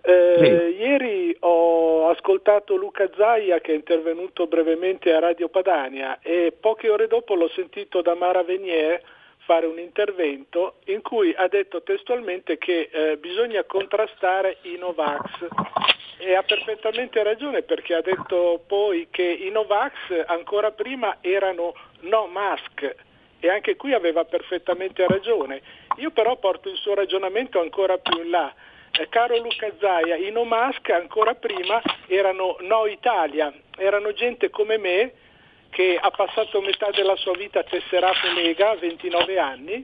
Eh, sì. Ieri ho ascoltato Luca Zaia che è intervenuto brevemente a Radio Padania e poche ore dopo l'ho sentito da Mara Venier fare un intervento in cui ha detto testualmente che eh, bisogna contrastare i Novax e ha perfettamente ragione perché ha detto poi che i Novax ancora prima erano no mask e anche qui aveva perfettamente ragione. Io però porto il suo ragionamento ancora più in là. Eh, caro Luca Zaia, i no mask ancora prima erano no Italia, erano gente come me che ha passato metà della sua vita tesserato Lega, 29 anni,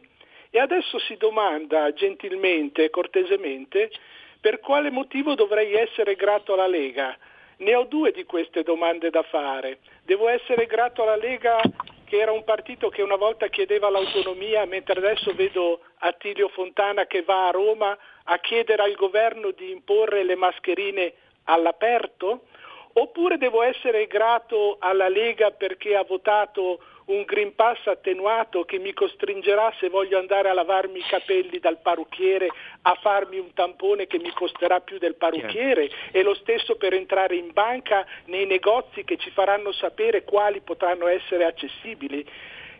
e adesso si domanda gentilmente e cortesemente per quale motivo dovrei essere grato alla Lega. Ne ho due di queste domande da fare. Devo essere grato alla Lega che era un partito che una volta chiedeva l'autonomia, mentre adesso vedo Attilio Fontana che va a Roma a chiedere al governo di imporre le mascherine all'aperto? Oppure devo essere grato alla Lega perché ha votato un Green Pass attenuato che mi costringerà se voglio andare a lavarmi i capelli dal parrucchiere a farmi un tampone che mi costerà più del parrucchiere e lo stesso per entrare in banca nei negozi che ci faranno sapere quali potranno essere accessibili.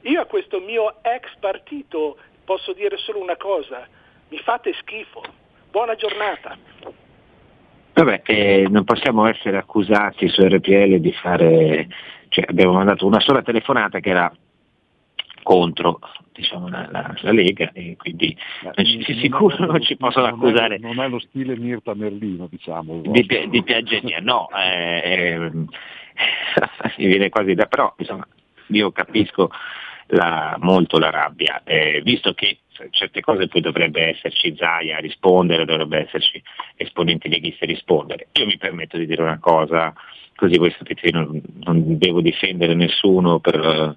Io a questo mio ex partito posso dire solo una cosa, mi fate schifo. Buona giornata. Vabbè, eh, non possiamo essere accusati su RPL di fare, cioè abbiamo mandato una sola telefonata che era contro diciamo, la, la, la, Lega e quindi non ci, sicuro non ci possono non accusare. È, non è lo stile Mirta Merlino, diciamo. Di, di piaggeria, no, eh, eh, mi viene quasi da, però insomma, io capisco la, molto la rabbia, eh, visto che certe cose poi dovrebbe esserci Zaia a rispondere, dovrebbe esserci esponenti leghisti a rispondere. Io mi permetto di dire una cosa, così voi sapete, io non, non devo difendere nessuno per,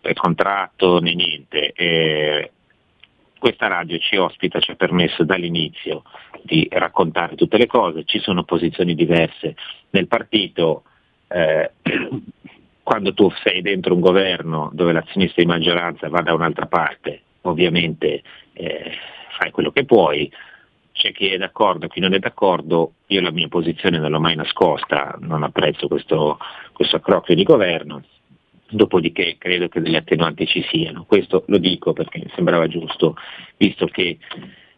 per contratto né niente. Eh, questa radio ci ospita, ci ha permesso dall'inizio di raccontare tutte le cose, ci sono posizioni diverse nel partito. Eh, quando tu sei dentro un governo dove la sinistra di maggioranza va da un'altra parte, ovviamente eh, fai quello che puoi, c'è chi è d'accordo, chi non è d'accordo, io la mia posizione non l'ho mai nascosta, non apprezzo questo, questo accrocchio di governo, dopodiché credo che delle attenuanti ci siano, questo lo dico perché mi sembrava giusto, visto che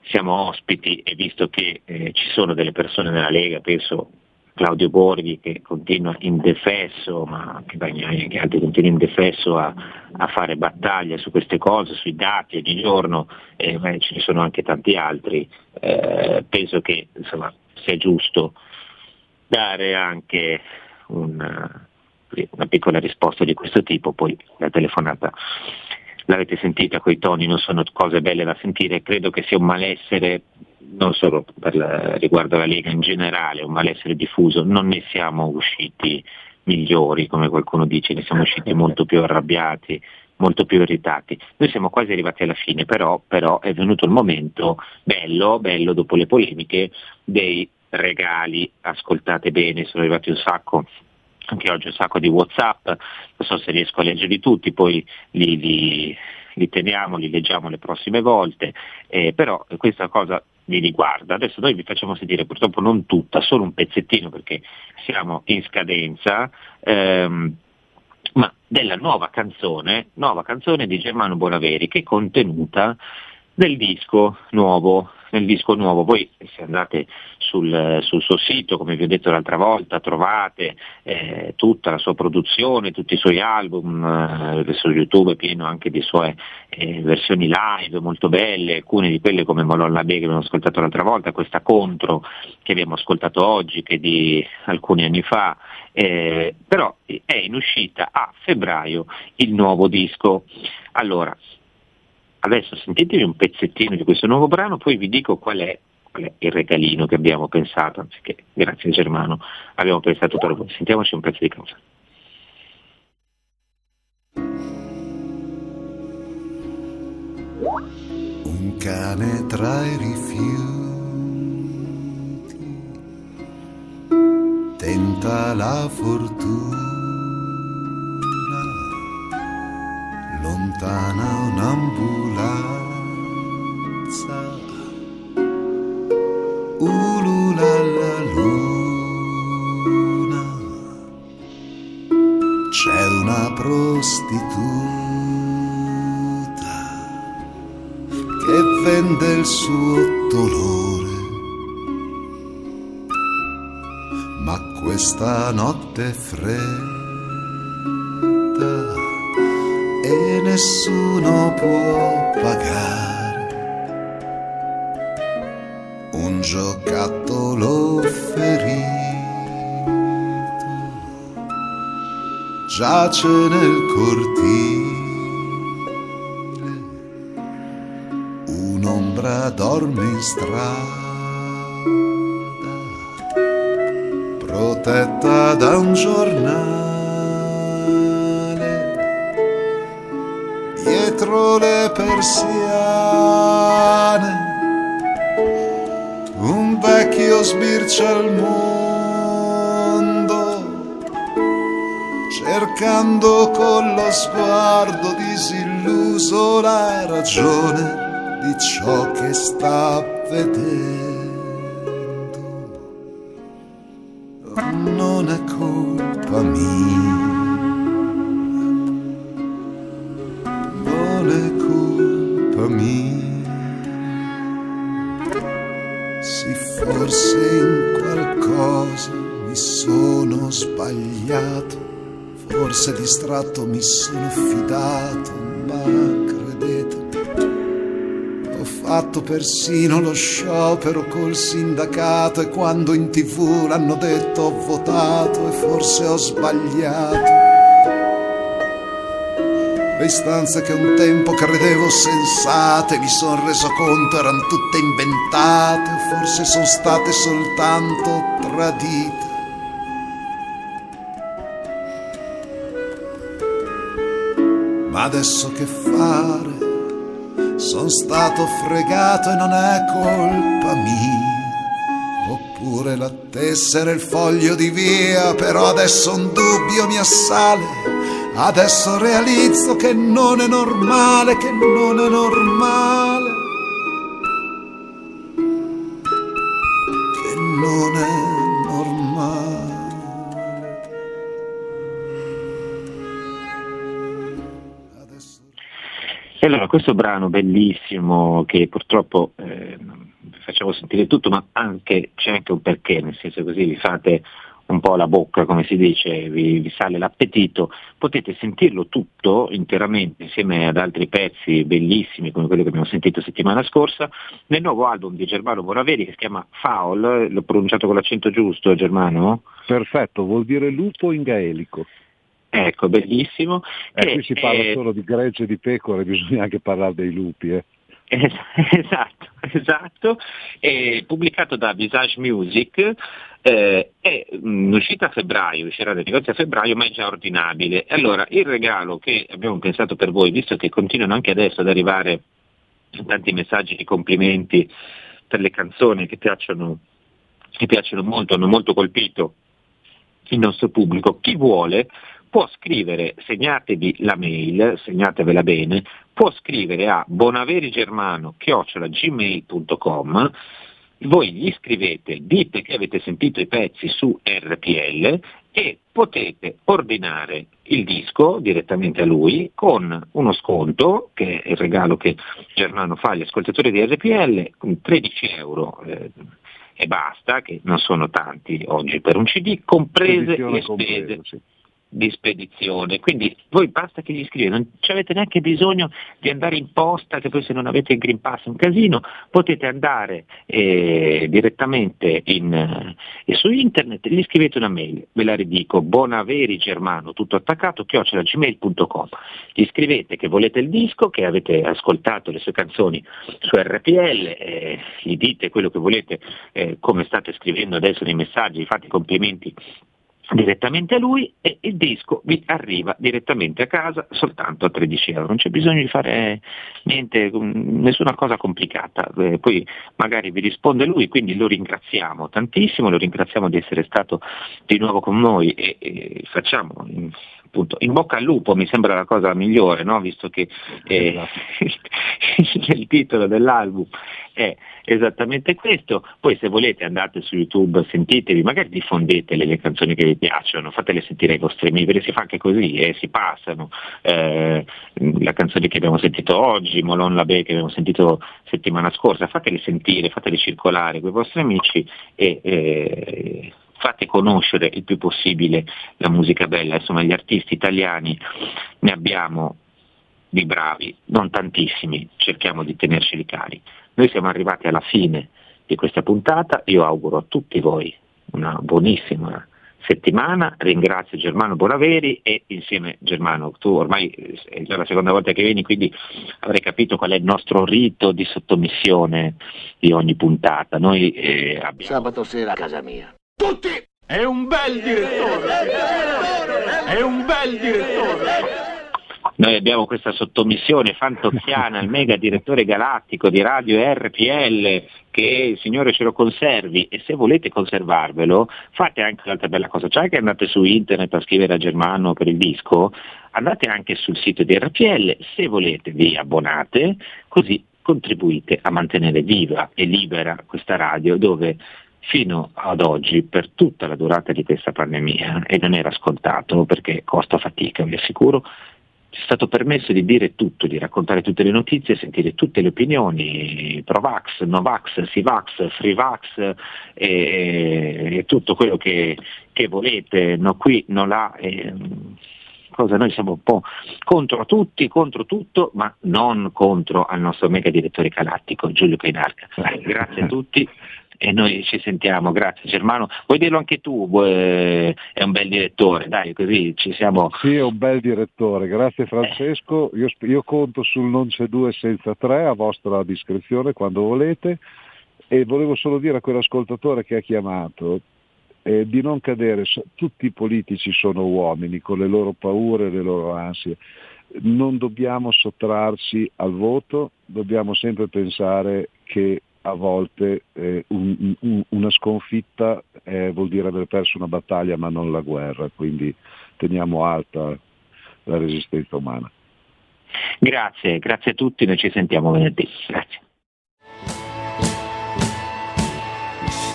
siamo ospiti e visto che eh, ci sono delle persone nella Lega, penso Claudio Borghi che continua indefesso, ma anche Bagnai e altri continuano indefesso a, a, fare battaglie su queste cose, sui dati ogni giorno, e beh, ce ne sono anche tanti altri, eh, penso che insomma, sia giusto dare anche una, una piccola risposta di questo tipo, poi la telefonata l'avete sentita, quei toni non sono cose belle da sentire, credo che sia un malessere non solo per la, riguardo alla Lega in generale, un malessere diffuso, non ne siamo usciti migliori, come qualcuno dice, ne siamo usciti molto più arrabbiati, molto più irritati. Noi siamo quasi arrivati alla fine, però, però è venuto il momento bello, bello dopo le polemiche, dei regali, ascoltate bene, sono arrivati un sacco anche oggi un sacco di Whatsapp, non so se riesco a leggerli tutti, poi li, li, li teniamo, li leggiamo le prossime volte, eh, però questa cosa vi riguarda. Adesso noi vi facciamo sentire purtroppo non tutta, solo un pezzettino perché siamo in scadenza, ehm, ma della nuova canzone, nuova canzone di Germano Bonaveri che è contenuta nel disco nuovo nel disco nuovo. Voi se andate sul, sul suo sito, come vi ho detto l'altra volta, trovate eh, tutta la sua produzione, tutti i suoi album, eh, su YouTube è pieno anche di sue eh, versioni live molto belle, alcune di quelle come Molon Bay che abbiamo ascoltato l'altra volta, questa contro che abbiamo ascoltato oggi, che di alcuni anni fa, eh, però è in uscita a febbraio il nuovo disco. Allora, Adesso sentitevi un pezzettino di questo nuovo brano, poi vi dico qual è, il regalino che abbiamo pensato, anziché grazie Germano abbiamo pensato per voi. Sentiamoci un pezzo di cosa. Un cane tra i rifiuti tenta la fortuna lontana un'ambulanza. Ulula la luna. C'è una prostituta che vende il suo dolore. Ma questa notte fredda nessuno può pagare. Un giocattolo ferito. Giace nel cortile. Un'ombra dorme in strada. Protetta da un giornale dietro le persiane. Un vecchio sbircia il mondo, cercando con lo sguardo disilluso la ragione di ciò che sta vedendo. Non è colpa forse distratto mi sono fidato, ma credetemi, ho fatto persino lo sciopero col sindacato e quando in tv l'hanno detto ho votato e forse ho sbagliato. Le istanze che un tempo credevo sensate mi sono reso conto erano tutte inventate forse sono state soltanto tradite. Adesso che fare? Sono stato fregato e non è colpa mia. Oppure la tessera e il foglio di via, però adesso un dubbio mi assale Adesso realizzo che non è normale, che non è normale. Questo brano bellissimo che purtroppo eh, facciamo sentire tutto, ma anche, c'è anche un perché, nel senso così vi fate un po' la bocca, come si dice, vi, vi, sale l'appetito, potete sentirlo tutto interamente insieme ad altri pezzi bellissimi come quello che abbiamo sentito settimana scorsa nel nuovo album di Germano Moraveri che si chiama Foul, l'ho pronunciato con l'accento giusto Germano? Perfetto, vuol dire lupo in gaelico. Ecco, bellissimo. Eh, qui si parla eh, solo di gregge e di pecore, bisogna anche parlare dei lupi. Eh. Esatto, esatto. È pubblicato da Visage Music, eh, è mh, uscita a febbraio, uscirà dai negozi a febbraio, ma è già ordinabile. Allora, il regalo che abbiamo pensato per voi, visto che continuano anche adesso ad arrivare tanti messaggi di complimenti per le canzoni che piacciono, che piacciono molto, hanno molto colpito il nostro pubblico, chi vuole può scrivere, segnatevi la mail, segnatevela bene, può scrivere a bonaverigermano.gmail.com voi gli scrivete, dite che avete sentito i pezzi su RPL e potete ordinare il disco direttamente a lui con uno sconto, che è il regalo che Germano fa agli ascoltatori di RPL, con 13 euro. Eh, e basta, che non sono tanti oggi per un CD, comprese le spese. Compreso, sì di spedizione. Quindi voi basta che gli scrivete, non avete neanche bisogno di andare in posta, che poi se non avete il Green Pass è un casino, potete andare eh, direttamente in, eh, su internet, gli scrivete una mail, ve la ridico, bonaveri germano, tutto attaccato, chiocciolagmail.com. Gli scrivete che volete il disco, che avete ascoltato le sue canzoni su RPL, eh, gli dite quello che volete, eh, come state scrivendo adesso nei messaggi, fate i complimenti direttamente a lui e il disco vi arriva direttamente a casa soltanto a 13 euro, non c'è bisogno di fare niente, nessuna cosa complicata, eh, poi magari vi risponde lui, quindi lo ringraziamo tantissimo, lo ringraziamo di essere stato di nuovo con noi e, e facciamo appunto in bocca al lupo mi sembra la cosa migliore, no? visto che eh, esatto. il titolo dell'album è esattamente questo, poi se volete andate su YouTube, sentitevi, magari diffondetele le canzoni che vi piacciono, fatele sentire ai vostri amici, perché si fa anche così, eh, si passano, eh, la canzone che abbiamo sentito oggi, Molon Labè che abbiamo sentito settimana scorsa, fatele sentire, fatele circolare con i vostri amici e eh, fate conoscere il più possibile la musica bella, insomma gli artisti italiani ne abbiamo di bravi, non tantissimi, cerchiamo di tenerceli cari. Noi siamo arrivati alla fine di questa puntata, io auguro a tutti voi una buonissima settimana, ringrazio Germano Bonaveri e insieme Germano, tu ormai è già la seconda volta che vieni, quindi avrai capito qual è il nostro rito di sottomissione di ogni puntata. Noi eh, abbiamo... Sabato sera a casa mia. Tutti! È un bel direttore! È un bel direttore! Noi abbiamo questa sottomissione fantocchiana al mega direttore galattico di Radio RPL che il Signore ce lo conservi e se volete conservarvelo fate anche un'altra bella cosa, cioè che andate su internet a scrivere a Germano per il disco, andate anche sul sito di RPL, se volete vi abbonate, così contribuite a mantenere viva e libera questa radio dove fino ad oggi, per tutta la durata di questa pandemia, e non era scontato perché costa fatica, vi assicuro, ci è stato permesso di dire tutto, di raccontare tutte le notizie, sentire tutte le opinioni, Provax, Novax, Sivax, Freevax e, e, e tutto quello che, che, volete, no qui, no là. E, cosa, noi siamo un po' contro tutti, contro tutto, ma non contro al nostro mega direttore galattico Giulio Cainarca. Grazie a tutti e noi ci sentiamo, grazie Germano. Vuoi dirlo anche tu, è un bel direttore, dai, così ci siamo. Sì, è un bel direttore, grazie Francesco. Io, io conto sul non c'è due senza tre a vostra discrezione quando volete e volevo solo dire a quell'ascoltatore che ha chiamato eh, di non cadere, tutti i politici sono uomini con le loro paure e le loro ansie, non dobbiamo sottrarci al voto, dobbiamo sempre pensare che a volte eh, un, un, una sconfitta eh, vuol dire aver perso una battaglia ma non la guerra, quindi teniamo alta la resistenza umana. Grazie, grazie a tutti, noi ci sentiamo venerdì. Grazie.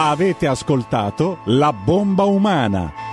Avete ascoltato La bomba umana